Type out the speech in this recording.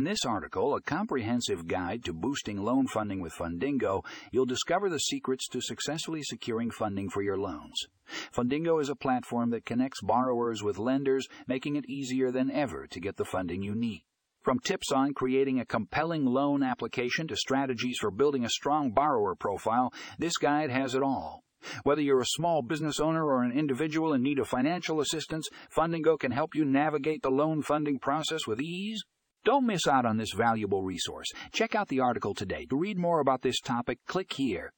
In this article, a comprehensive guide to boosting loan funding with Fundingo, you'll discover the secrets to successfully securing funding for your loans. Fundingo is a platform that connects borrowers with lenders, making it easier than ever to get the funding you need. From tips on creating a compelling loan application to strategies for building a strong borrower profile, this guide has it all. Whether you're a small business owner or an individual in need of financial assistance, Fundingo can help you navigate the loan funding process with ease. Don't miss out on this valuable resource. Check out the article today. To read more about this topic, click here.